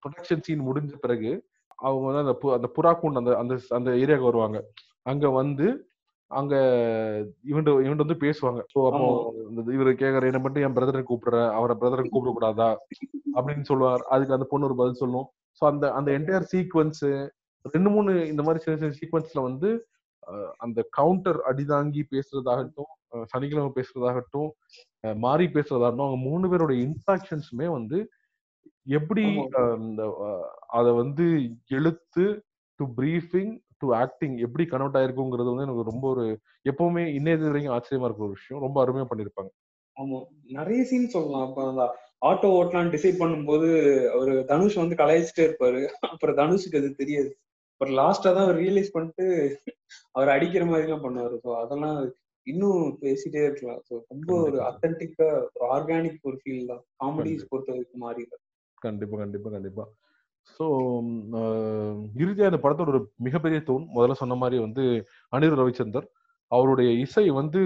ப்ரொடக்ஷன் சீன் முடிஞ்ச பிறகு அவங்க வந்து அந்த பு- அந்த புறாக்கூண்ட் அந்த அந்த அந்த ஏரியாவுக்கு வருவாங்க. அங்க வந்து அங்க இவன் இவன் வந்து பேசுவாங்க. ஸோ அப்போ இவரு கேக்குற என்ன மட்டும் என் பிரதரை கூப்பிடுறேன் அவரை பிரதரை கூப்பிடக்கூடாதா? அப்படின்னு சொல்லுவார். அதுக்கு அந்த பொண்ணு ஒரு பதில் சொல்லும். ஸோ அந்த அந்த என்டையர் சீக்வன்ஸ் ரெண்டு மூணு இந்த மாதிரி சின்ன சின்ன சீக்வன்ஸ்ல வந்து அந்த கவுண்டர் அடிதாங்கி பேசுறதாகட்டும் சனிக்கிழமை பேசுறதாகட்டும் மாறி பேசுறதாகட்டும் அவங்க மூணு பேரோட இன்ட்ராக்ஷன்ஸுமே வந்து எப்படி அத வந்து எழுத்து டு பிரீஃபிங் டு ஆக்டிங் எப்படி கன்வெர்ட் ஆயிருக்குங்கிறது வந்து எனக்கு ரொம்ப ஒரு எப்பவுமே இன்னைய வரைக்கும் ஆச்சரியமா இருக்கிற ஒரு விஷயம். ரொம்ப அருமையா பண்ணிருப்பாங்க ஆமா. நிறைய சீன் சொல்லலாம். அப்ப அந்த ஆட்டோ ஓட்டலாம் டிசைட் பண்ணும்போது அவரு தனுஷ் வந்து கலாய்ச்சிட்டே இருப்பாரு. அப்புறம் தனுஷுக்கு அது தெரியாது. அப்புறம் லாஸ்டா தான் அவர் ரியலைஸ் பண்ணிட்டு அவர் அடிக்கிற மாதிரி எல்லாம் பண்ணுவாரு. ஸோ அதெல்லாம் இன்னும் பேசிட்டே இருக்கலாம். ஸோ ரொம்ப ஒரு. அத்தன்டிக்கா ஒரு ஆர்கானிக் ஒரு ஃபீல் தான். காமெடிஸ் பொறுத்த வரைக்கும் மாறி கண்டிப்பா கண்டிப்பா கண்டிப்பா. ஸோ இறுதியா இந்த படத்தோட ஒரு மிகப்பெரிய தூண் முதல்ல சொன்ன மாதிரி வந்து அனிரு ரவிச்சந்தர். அவருடைய இசை வந்து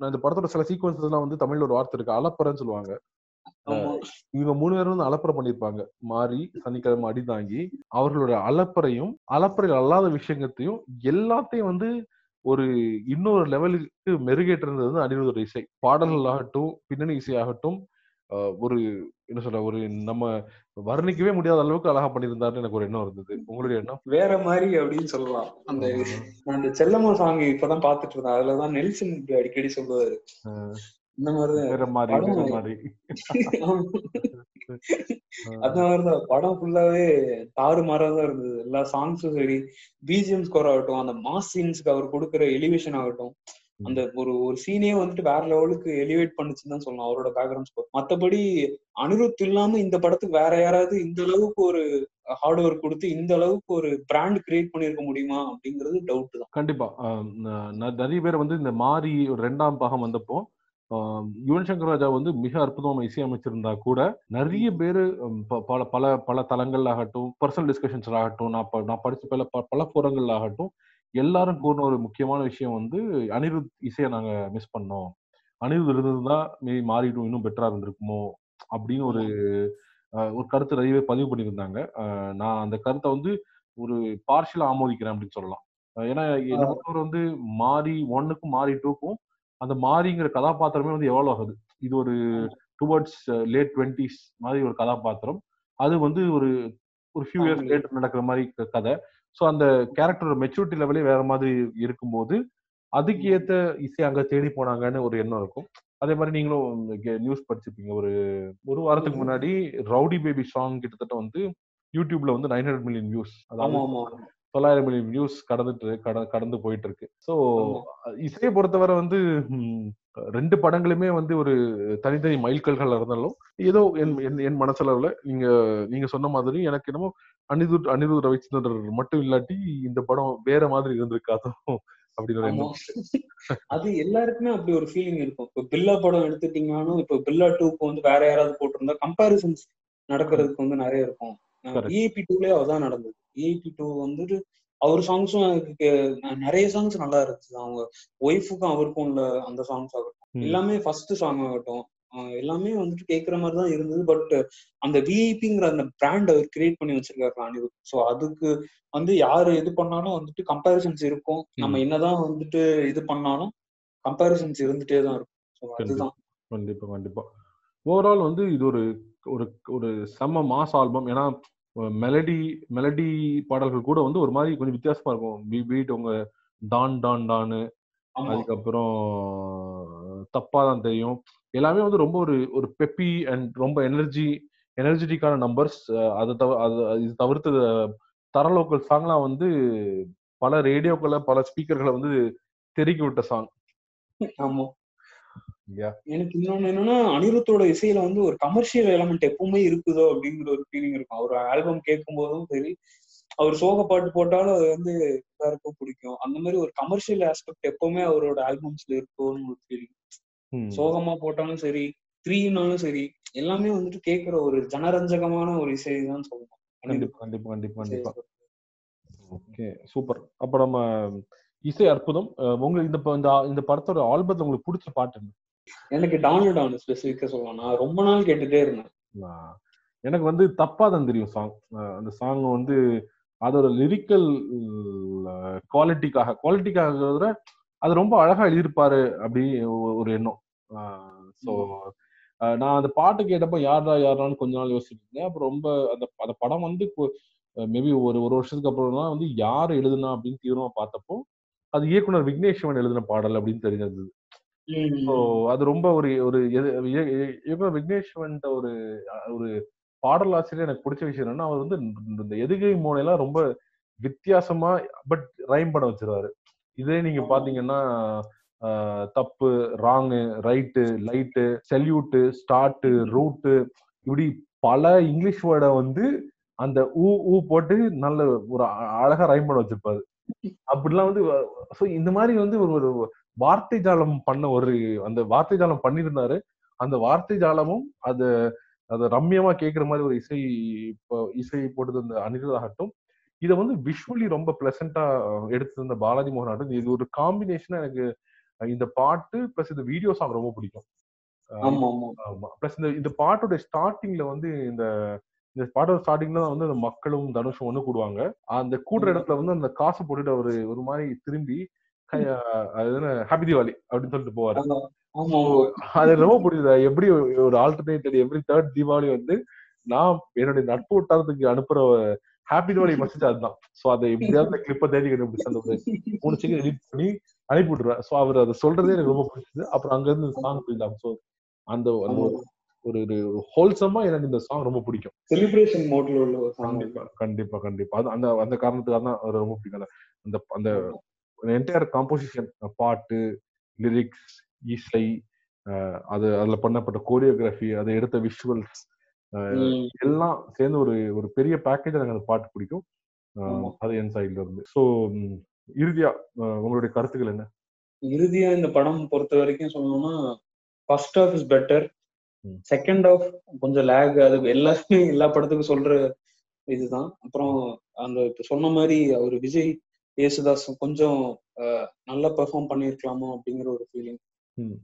நான் இந்த படத்தோட சில சீக்வன்சஸ் எல்லாம் வந்து தமிழ்ல ஒரு வார்த்தை இருக்கு. அலப்பறன்னு சொல்லுவாங்க. இவங்க மூணு பேரும் வந்து அலப்பறை பண்ணியிருப்பாங்க. மாறி சனிக்கிழமை அடிதாங்கி அவர்களோட அலப்பறையும் அலப்பறையில் அல்லாத விஷயங்கத்தையும் எல்லாத்தையும் வந்து ஒரு இன்னொரு லெவலுக்கு மெருகேற்றுறது வந்து அனிருத்தோட இசை. பாடல்கள் ஆகட்டும் பின்னணி இசை ஆகட்டும் ஆஹ் ஒரு என்ன சொல்ற ஒரு நம்ம வர்ணிக்கவே முடியாத அளவுக்கு அழகா பண்ணியிருந்தாருன்னு எனக்கு ஒரு எண்ணம் இருந்தது. உங்களுடைய எண்ணம்? வேற மாதிரி அப்படின்னு சொல்லலாம். அந்த அந்த செல்லம்மா சாங் இப்பதான் பாத்துட்டு இருந்தேன். அதுலதான் நெல்சன் அடிக்கடி சொல்லுவாரு. இந்த மாதிரிதான். படம் மாதிரி. *laughs* அந்த மாதிரிதான். படம் ஃபுல்லாவே தாறு தான் இருந்தது. எல்லா சாங்ஸும் சரி பிஜிஎம் ஸ்கோர் ஆகட்டும் அந்த மாஸ் சீன்ஸ்க்கு அவர் கொடுக்குற எலிவேஷன் ஆகட்டும் அந்த ஒரு ஒரு சீனே வந்துட்டு வேற லெவலுக்கு எலிவேட் பண்ணுச்சுன்னு தான் சொல்லலாம் அவரோட பேக்ரவுண்ட் ஸ்கோர் மத்தபடி அனிருத் இல்லாம இந்த படத்துக்கு வேற யாராவது இந்த அளவுக்கு ஒரு ஹார்ட் ஒர்க் கொடுத்து இந்த அளவுக்கு ஒரு பிராண்ட் கிரியேட் பண்ணிருக்க முடியுமா அப்படிங்கிறது டவுட் தான். கண்டிப்பா. நிறைய பேர் வந்து இந்த மாறி ஒரு ரெண்டாம் பாகம் வந்தப்போ யுவன் சங்கர் ராஜா வந்து மிக அற்புதமா இசையமைச்சிருந்தா கூட நிறைய பேர் பல பல பல தளங்கள் ஆகட்டும் பர்சனல் டிஸ்கஷன்ஸ் ஆகட்டும் நான் நான் படிச்ச பல பல புறங்கள் ஆகட்டும் எல்லாரும் கூறின ஒரு முக்கியமான விஷயம் வந்து அனிருத் இசையை நாங்க மிஸ் பண்ணோம். அனிருத் இருந்திருந்தா மே மாறிடும் இன்னும் பெட்டரா இருந்திருக்குமோ? அப்படின்னு ஒரு ஒரு கருத்து நிறைய பேர் பதிவு பண்ணியிருந்தாங்க. நான் அந்த கருத்தை வந்து ஒரு பார்ஷியலா ஆமோதிக்கிறேன் அப்படின்னு சொல்லலாம். ஏன்னா என்ன பொறுத்தவரை வந்து மாறி ஒன்னுக்கும் மாறி டூக்கும் அந்த மாறிங்கிற கதாபாத்திரமே வந்து எவ்வளவு ஆகுது? இது ஒரு டுவர்ட்ஸ் லேட் டுவெண்ட்டிஸ் மாதிரி ஒரு கதாபாத்திரம். அது வந்து ஒரு ஒரு ஃபியூ இயர்ஸ். லேட்டர் நடக்கிற மாதிரி கதை. ஸோ அந்த கேரக்டரோட மெச்சூரிட்டி லெவலே வேற மாதிரி இருக்கும்போது அதுக்கு ஏத்த இசை அங்க தேடி போனாங்கன்னு ஒரு எண்ணம் இருக்கும். அதே மாதிரி நீங்களும் நியூஸ் படிச்சிருப்பீங்க. ஒரு ஒரு வாரத்துக்கு. முன்னாடி ரவுடி பேபி சாங் கிட்டத்தட்ட வந்து யூடியூப்ல வந்து நைன் ஹண்ட்ரட் மில்லியன் வியூஸ் ஆமா தொள்ளாயிரம் மில்லியன் வியூஸ் கடந்துட்டு கட கடந்து போயிட்டு இருக்கு ஸோ. இசையை பொறுத்தவரை வந்து ரெண்டு படங்களுமே வந்து ஒரு தனித்தனி மைல்கல்கள் இருந்தாலும் ஏதோ என் என் என் மனசளவுல நீங்க நீங்க சொன்ன மாதிரி எனக்கு என்னமோ அனிருத் அனிருத் ரவிச்சந்திரன் மட்டும் இல்லாட்டி இந்த படம் வேற மாதிரி இருந்திருக்காதோ அப்படின்னு அது எல்லாருக்குமே அப்படி ஒரு ஃபீலிங் இருக்கும். இப்போ பில்லா படம் எடுத்துட்டீங்கன்னாலும் இப்போ பில்லா டூக்கு வந்து வேற யாராவது போட்டிருந்தா கம்பேரிசன்ஸ் நடக்கிறதுக்கு வந்து நிறைய இருக்கும். Correct. ஏபி டூலயே அதான் நடந்தது. ஏபி டூ வந்துட்டு அவர் சாங்ஸும் எனக்கு நிறைய சாங்ஸ் நல்லா இருந்துச்சு. அவங்க ஒய்ஃபுக்கும் அவருக்கும் உள்ள அந்த சாங்ஸ் ஆகட்டும். எல்லாமே ஃபர்ஸ்ட் சாங் ஆகட்டும். எல்லாமே வந்துட்டு கேட்குற மாதிரி தான் இருந்தது. பட் அந்த விஐபிங்கிற அந்த பிராண்ட் அவர் கிரியேட் பண்ணி வச்சிருக்காரு அனிருத் ஸோ அதுக்கு வந்து யாரு இது பண்ணாலும் வந்துட்டு கம்பேரிசன்ஸ் இருக்கும். நம்ம என்னதான் வந்துட்டு இது பண்ணாலும் கம்பேரிசன்ஸ் இருந்துட்டே தான் இருக்கும். ஸோ அதுதான். கண்டிப்பா கண்டிப்பா. ஓவரால் வந்து இது ஒரு ஒரு ஒரு செம்ம மாஸ் ஆல்பம். ஏன்னா மெலடி மெலடி பாடல்கள் கூட வந்து ஒரு மாதிரி கொஞ்சம் வித்தியாசமா இருக்கும். பீ பீட் உங்க டான் டான் டானு அதுக்கப்புறம் தப்பா தான் தெரியும். எல்லாமே வந்து ரொம்ப ஒரு ஒரு பெப்பி அண்ட் ரொம்ப எனர்ஜி எனர்ஜெட்டிக்கான நம்பர்ஸ் அதை தவிர அது இது தவிர்த்து தரலோக்கல் சாங்லாம் வந்து பல ரேடியோக்களை பல ஸ்பீக்கர்களை வந்து தெருக்கி விட்ட சாங் ஆமா. எனக்கு இன்னொன்னு என்னன்னா அனிருத்தோட இசையில வந்து ஒரு கமர்ஷியல் எலமெண்ட் எப்பவுமே இருக்குதோ அப்படிங்கிற ஒரு ஃபீலிங் இருக்கும். அவர் ஆல்பம் கேட்கும் போதும் சரி அவர் சோக பாட்டு போட்டாலும் அது வந்து எல்லாருக்கும் பிடிக்கும். அந்த மாதிரி ஒரு கமர்ஷியல் ஆஸ்பெக்ட் எப்பவுமே அவரோட ஆல்பம்ஸ்ல இருக்கும்னு ஒரு ஃபீலிங். சோகமா போட்டாலும் சரி த்ரீனாலும் சரி எல்லாமே வந்துட்டு கேட்கிற ஒரு ஜனரஞ்சகமான ஒரு இசை தான் சொல்லணும். கண்டிப்பா கண்டிப்பா கண்டிப்பா. கண்டிப்பா. Okay super. அப்ப நம்ம இசை அற்புதம். உங்களுக்கு இந்த இந்த இந்த படத்தோட ஆல்பத்துல உங்களுக்கு பிடிச்ச பாட்டு என்ன? எனக்கு டானு டானு ஸ்பெசிஃபிக்கா சொல்லலாம் நான் ரொம்ப நாள் கேட்டுட்டே இருந்தேன். எனக்கு வந்து தப்பா தான் தெரியும் சாங் அந்த சாங் வந்து அதோட லிரிக்கல் குவாலிட்டிக்காக குவாலிட்டிக்காக விட அது ரொம்ப அழகா எழுதியிருப்பாரு அப்படி ஒரு எண்ணம். ஸோ நான் அந்த பாட்டு கேட்டப்ப யாரா யாரான்னு கொஞ்ச நாள் யோசிச்சுட்டு இருந்தேன். அப்புறம் ரொம்ப அந்த அந்த படம் வந்து மேபி ஒரு ஒரு வருஷத்துக்கு அப்புறம் தான் வந்து யார் எழுதுனா அப்படின்னு தீவிரமா பார்த்தப்போ அது இயக்குனர் விக்னேஸ்வரன் எழுதின பாடல் அப்படின்னு தெரிஞ்சிருந்தது. ஸோ அது ரொம்ப ஒரு ஒரு இயக்குனர் விக்னேஸ்வரன் ஒரு அஹ், ஒரு பாடலாசிரியர் எனக்கு பிடிச்ச விஷயம் என்னன்னா அவர் வந்து இந்த- எதுகை மோனையெல்லாம் ரொம்ப வித்தியாசமா பட் ரைம் பண்ண வச்சிருவாரு. இதே நீங்க. பாத்தீங்கன்னா தப்பு wrong right light salute start route இப்படி பல இங்கிலீஷ் வேர்டை வந்து அந்த ஊ ஊ போட்டு நல்ல ஒரு அழகா ரைம் பண்ண வச்சிருப்பாரு. அப்படிலாம் வந்து ஸோ இந்த மாதிரி வந்து ஒரு ஒரு வார்த்தை ஜாலம் பண்ண ஒரு அந்த வார்த்தை ஜாலம் பண்ணியிருந்தாரு. அந்த வார்த்தை ஜாலமும் அது அது ரம்யமா கேட்குற மாதிரி ஒரு இசை இசை போட்டது அந்த அனிருத் ஆகட்டும். இதை வந்து விஷுவலி ரொம்ப பிளசண்டா எடுத்திருந்த பாலாஜி மோகன் ஆகட்டும். இது ஒரு காம்பினேஷனா எனக்கு இந்த பாட்டு பிளஸ் இந்த வீடியோ சாங் ரொம்ப பிடிக்கும். பிளஸ் இந்த இந்த பாட்டோட ஸ்டார்டிங்ல வந்து இந்த இந்த பாட்டோட ஸ்டார்டிங்ல தான் வந்து அந்த மக்களும் தனுஷும் ஒண்ணு கூடுவாங்க. அந்த கூடுற. இடத்துல வந்து அந்த காசு போட்டுட்டு அவரு ஒரு மாதிரி திரும்பி ஹாப்பி தீபாவளி அப்படின்னு சொல்லிட்டு போவாரு. அது ரொம்ப பிடிக்குது எப்படி ஒரு- ஆல்டர்னேட்டட் எவ்ரி தேர்ட் தீபாவளி வந்து நான் என்னுடைய நட்பு வட்டாரத்துக்கு அனுப்புற ஹாப்பி தீபாவளி மெசேஜ் அதுதான். சோ அதை எப்படியாவது கிளிப்பை தேடி அந்த மூணு செகண்ட் எடிட் பண்ணி அனுப்பி விட்டுருவேன் சோ அவர் அதை சொல்றதே எனக்கு ரொம்ப பிடிச்சது. அப்புறம் அங்க இருந்து சாங் போயிடலாம் சோ அந்த அந்த ஒரு ஒரு ஒரு ஹோல்சமா எனக்கு இந்த சாங் ரொம்ப பிடிக்கும். செலிப்ரேஷன் மோட்ல உள்ள ஒரு சாங் கண்டிப்பா கண்டிப்பா அது அந்த அந்த காரணத்துக்காக தான் ரொம்ப பிடிக்கும் அந்த- அந்த என்டையர் காம்போசிஷன் பாட்டு லிரிக்ஸ் இசை அது அதுல பண்ணப்பட்ட கோரியோகிராஃபி அதை எடுத்த விஷுவல்ஸ் எல்லாம் சேர்ந்து ஒரு ஒரு பெரிய பேக்கேஜ் எனக்கு அந்த பாட்டு பிடிக்கும். அது என் சைட்ல இருந்து. ஸோ இறுதியா உங்களுடைய கருத்துக்கள் என்ன? இறுதியா இந்த படம் பொறுத்த வரைக்கும் சொல்லணும்னா first half is better. Second half கொஞ்சம் லேக் அது எல்லாருமே எல்லா படத்துக்கும் சொல்ற இதுதான். அப்புறம் அந்த சொன்ன மாதிரி அவர் விஜய் யேசுதாஸ் கொஞ்சம் நல்லா பெர்ஃபார்ம் பண்ணியிருக்கலாமோ அப்படிங்கிற ஒரு ஃபீலிங்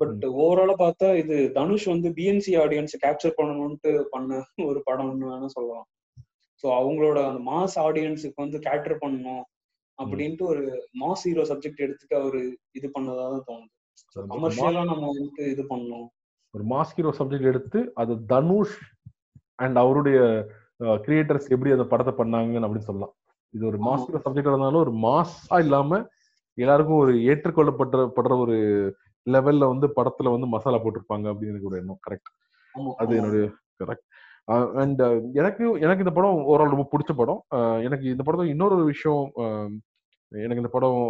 பட் ஓவராலா பார்த்தா இது தனுஷ் வந்து பிஎன்சி ஆடியன்ஸ் கேப்சர் பண்ணணும்ட்டு பண்ண ஒரு படம்னு வேணா சொல்லலாம். ஸோ அவங்களோட அந்த மாஸ் ஆடியன்ஸுக்கு வந்து கேட்டர் பண்ணணும் அப்படின்ட்டு ஒரு மாஸ் ஹீரோ சப்ஜெக்ட் எடுத்துட்டு அவரு இது பண்ணதா தான் தோணுது. கமர்ஷியலா நம்ம வந்துட்டு இது பண்ணணும். ஒரு மாஸ் ஹீரோ சப்ஜெக்ட் எடுத்து அது தனுஷ் அண்ட் அவருடைய கிரியேட்டர்ஸ் எப்படி அந்த படத்தை பண்ணாங்கன்னு அப்படின்னு சொல்லலாம். இது ஒரு மாஸ் ஆமா. ஹீரோ சப்ஜெக்ட் இருந்தாலும் ஒரு மாஸா இல்லாம எல்லாருக்கும் ஒரு ஏற்றுக்கொள்ளப்படுற படுற ஒரு லெவல்ல வந்து படத்துல வந்து மசாலா போட்டிருப்பாங்க அப்படின்னு எனக்கு ஒரு எண்ணம். கரெக்ட் அது. என்னுடைய கரெக்ட் அண்ட் எனக்கு எனக்கு இந்த படம் ஓவரால் ரொம்ப பிடிச்ச படம். எனக்கு இந்த படத்துல இன்னொரு விஷயம் எனக்கு இந்த படம்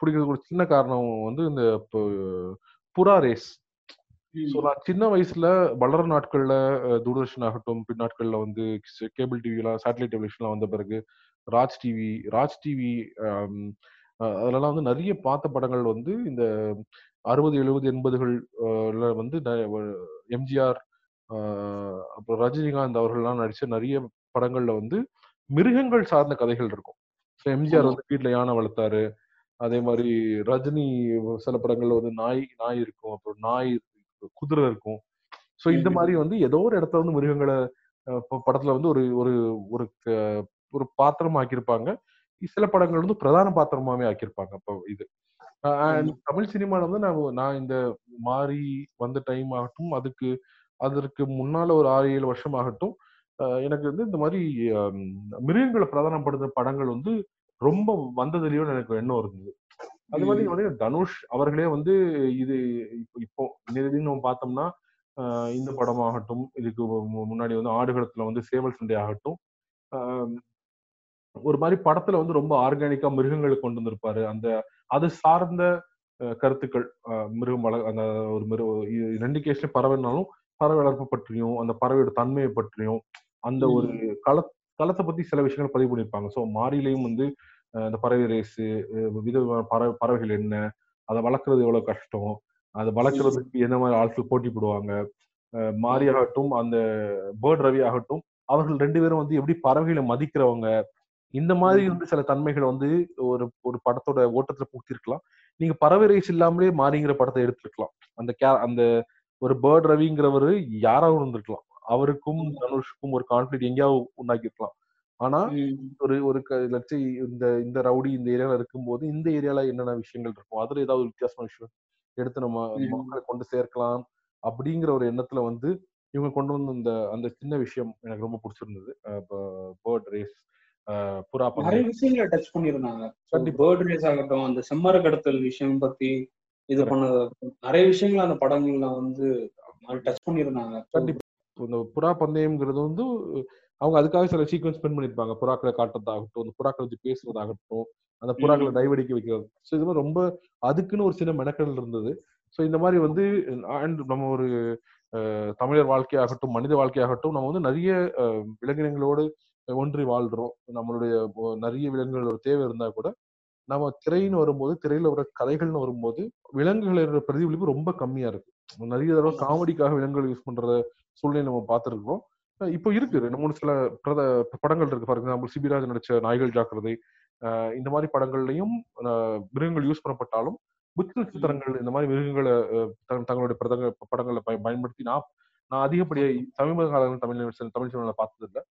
பிடிக்கிறதுக்கு ஒரு சின்ன காரணம் வந்து இந்த புறா ரேஸ் ஸோ நான் சின்ன வயசுல வளர நாட்கள்ல தூர்தர்ஷன் ஆகட்டும் பின்னாட்கள்ல வந்து கேபிள் டிவிலாம் சேட்டலைட் டெலிவிஷன்லாம் வந்த பிறகு ராஜ் டிவி ராஜ் டிவி அதெல்லாம் வந்து நிறைய பார்த்த படங்கள் வந்து இந்த அறுபது எழுபது எண்பதுகள் வந்து எம்ஜிஆர் அப்புறம் ரஜினிகாந்த் அவர்கள்லாம் நடிச்ச நிறைய படங்கள்ல வந்து மிருகங்கள் சார்ந்த கதைகள் இருக்கும். ஸோ எம்ஜிஆர். வந்து வீட்டுல யானை வளர்த்தாரு. அதே மாதிரி ரஜினி சில படங்கள்ல வந்து நாய் நாய் இருக்கும். அப்புறம் நாய் குதிரை இருக்கும் ஸோ இந்த. மாதிரி வந்து ஏதோ ஒரு இடத்துல வந்து மிருகங்களை படத்துல வந்து ஒரு ஒரு ஒரு ஒரு பாத்திரம் ஆக்கியிருப்பாங்க சில படங்கள் வந்து பிரதான பாத்திரமாவே ஆக்கியிருப்பாங்க அப்போ இது. தமிழ் சினிமால வந்து நான் நான் இந்த மாறி வந்த டைம் ஆகட்டும் அதுக்கு அதற்கு முன்னால ஒரு ஆறு ஏழு வருஷம் ஆகட்டும் எனக்கு வந்து இந்த மாதிரி மிருகங்களை பிரதானப்படுத்த படங்கள் வந்து ரொம்ப வந்ததுலயும் எனக்கு எண்ணம் இருந்தது அது மாதிரி. வந்து தனுஷ் அவர்களே வந்து இது இப்போ நேரடி நம்ம பார்த்தோம்னா இந்த படமாகட்டும் இதுக்கு மு- முன்னாடி வந்து ஆடுகளத்துல வந்து சேவல் சண்டை ஆகட்டும் ஒரு மாதிரி படத்துல வந்து ரொம்ப ஆர்கானிக்கா மிருகங்களை கொண்டு வந்திருப்பாரு அந்த அது சார்ந்த கருத்துக்கள் அஹ், மிருகம் வள அந்த ஒரு மிருக இ- ரெண்டு கேஸ்லயும் பறவைனாலும் பறவை வளர்ப்பு பற்றியும் அந்த பறவையோட தன்மையை பற்றியும் அந்த ஒரு. கள களத்தை பத்தி சில விஷயங்கள் பதிவு பண்ணியிருப்பாங்க ஸோ மாரிலையும் வந்து இந்த பறவை ரேஸு விதவிதமான பறவை பறவைகள் என்ன அதை வளர்க்குறது எவ்வளவு கஷ்டம் அதை வளர்க்குறதுக்கு என்ன மாதிரி ஆட்கள் போட்டி போடுவாங்க மாரி ஆகட்டும் அந்த பேர்ட் ரவி ஆகட்டும் அவர்கள் ரெண்டு பேரும் வந்து எப்படி பறவைகளை மதிக்கிறவங்க இந்த மாதிரி. வந்து சில தன்மைகளை வந்து ஒரு ஒரு படத்தோட ஓட்டத்துல பூத்திருக்கலாம். நீங்க பறவை ரேஸ் இல்லாமலே மாறிங்கிற படத்தை எடுத்திருக்கலாம். அந்த கே அந்த ஒரு பேர்ட் ரவிங்கிறவரு யாராவது இருந்திருக்கலாம். அவருக்கும். தனுஷ்க்கும் ஒரு கான்ஃபிளிக் எங்கேயாவது உண்டாக்கிருக்கலாம் ஆனா. ஒரு ஒரு லட்சி இந்த இந்த ரவுடி இந்த ஏரியால இருக்கும்போது இந்த ஏரியால என்னென்ன விஷயங்கள் இருக்கும் அதுல ஏதாவது ஒரு வித்தியாசமான விஷயம் எடுத்து நம்ம. மக்களை கொண்டு சேர்க்கலாம் அப்படிங்கிற ஒரு எண்ணத்துல வந்து இவங்க கொண்டு வந்த இந்த அந்த சின்ன விஷயம் எனக்கு ரொம்ப பிடிச்சிருந்தது பேர்ட் ரேஸ் புறா நிறைய விஷயங்களை டச் பண்ணிருந்தாங்க கண்டிப்பா பேர்ட் ரேஸ் ஆகட்டும் அந்த செம்மர கடத்தல் விஷயம் பத்தி இது. பண்ணது நிறைய விஷயங்கள் அந்த படங்கள்ல வந்து டச் இப்போ இந்த புறா பந்தயம்ங்கிறது வந்து அவங்க அதுக்காக சில சீக்வன்ஸ் ஸ்பெண்ட் பண்ணிருப்பாங்க புறாக்களை காட்டுறதாகட்டும் அந்த புறாக்களை வச்சு பேசுறதாகட்டும் அந்த புறாக்களை. டைவடிக்க வைக்கிறது. ஸோ இது மாதிரி ரொம்ப அதுக்குன்னு ஒரு சின்ன மெனக்கடல் இருந்தது. ஸோ இந்த மாதிரி வந்து அண்ட் நம்ம ஒரு தமிழர் வாழ்க்கையாகட்டும் மனித வாழ்க்கையாகட்டும் நம்ம வந்து நிறைய விலங்கினங்களோடு ஒன்றி வாழ்றோம். நம்மளுடைய நிறைய விலங்குகளோட தேவை இருந்தா கூட நம்ம திரைன்னு வரும்போது திரையில வர கதைகள்னு வரும்போது விலங்குகளோட பிரதிபலிப்பு ரொம்ப கம்மியா இருக்கு. நிறைய தடவை. காமெடிக்காக விலங்குகள் யூஸ் பண்ற சூழ்நிலை நம்ம பார்த்துருக்கோம் இப்போ இருக்கு. ரெண்டு மூணு சில பிரத படங்கள் இருக்கு. ஃபார் எக்ஸாம்பிள் சிபிராஜ் நடிச்ச நாய்கள் ஜாக்கிரதை. இந்த மாதிரி படங்கள்லயும் மிருகங்கள் யூஸ் பண்ணப்பட்டாலும் புத்த நட்சத்திரங்கள் இந்த மாதிரி மிருகங்களை தங்களுடைய பிரதங்க படங்களை பய- பயன்படுத்தி நான் நான் அதிகப்படியா சமீப காலங்கள் தமிழ் தமிழ் சினிமாவில் பார்த்தது இல்லை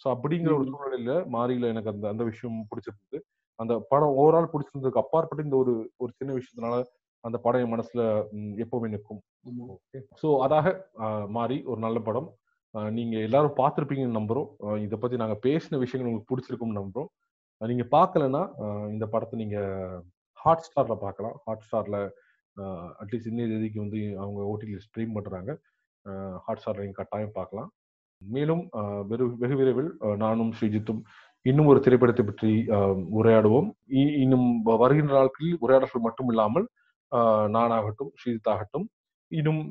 ஸோ அப்படிங்கிற ஒரு. சூழ்நிலையில மாறியில எனக்கு அந்த அந்த விஷயம் பிடிச்சிருந்தது. அந்த படம் ஓவரால் பிடிச்சிருந்ததுக்கு அப்பாற்பட்டு இந்த ஒரு ஒரு சின்ன விஷயத்தினால அந்த படம் என் மனசுல எப்பவுமே நிற்கும். ஸோ அதாக மாறி ஒரு நல்ல படம். நீங்க எல்லாரும் பார்த்திருப்பீங்கன்னு நம்புறோம். இதை பத்தி நாங்க பேசின விஷயங்கள் உங்களுக்கு பிடிச்சிருக்கும்னு நம்புறோம். நீங்க பார்க்கலன்னா இந்த படத்தை நீங்க ஹாட் ஸ்டார்ல பார்க்கலாம். ஹாட் ஸ்டார்ல அட்லீஸ்ட் இன்னைய தேதிக்கு வந்து அவங்க ஓடிடி ஸ்ட்ரீம் பண்றாங்க. ஹாட் ஸ்டார்ல நீங்க கட்டாயம் பார்க்கலாம். மேலும் வெறு வெகு விரைவில் நானும் ஸ்ரீஜித்தும் இன்னும் ஒரு திரைப்படத்தை பற்றி உரையாடுவோம். இன்னும் வருகின்ற நாட்களில் உரையாடல்கள் மட்டும் இல்லாமல் நானாகட்டும் ஸ்ரீஜித் ஆகட்டும் இன்னும்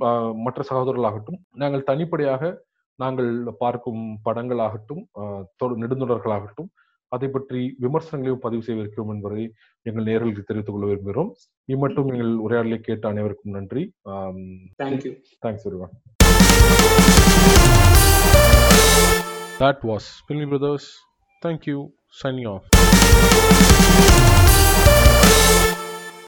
மற்ற சகோதரர்களாகட்டும் நாங்கள் தனிப்படையாக நாங்கள் பார்க்கும் படங்களாகட்டும் நெடுந்தொடர்களாகட்டும் அதை பற்றி விமர்சனங்களையும் பதிவு செய்திருக்கிறோம் என்பதை எங்கள் நேர்களுக்கு தெரிவித்துக் கொள்ள விரும்புகிறோம் இம்மட்டும் எங்கள் உரையாடலை கேட்ட அனைவருக்கும் நன்றி Thank you. Thanks everyone That was Filmy Brothers. Thank you. Signing off.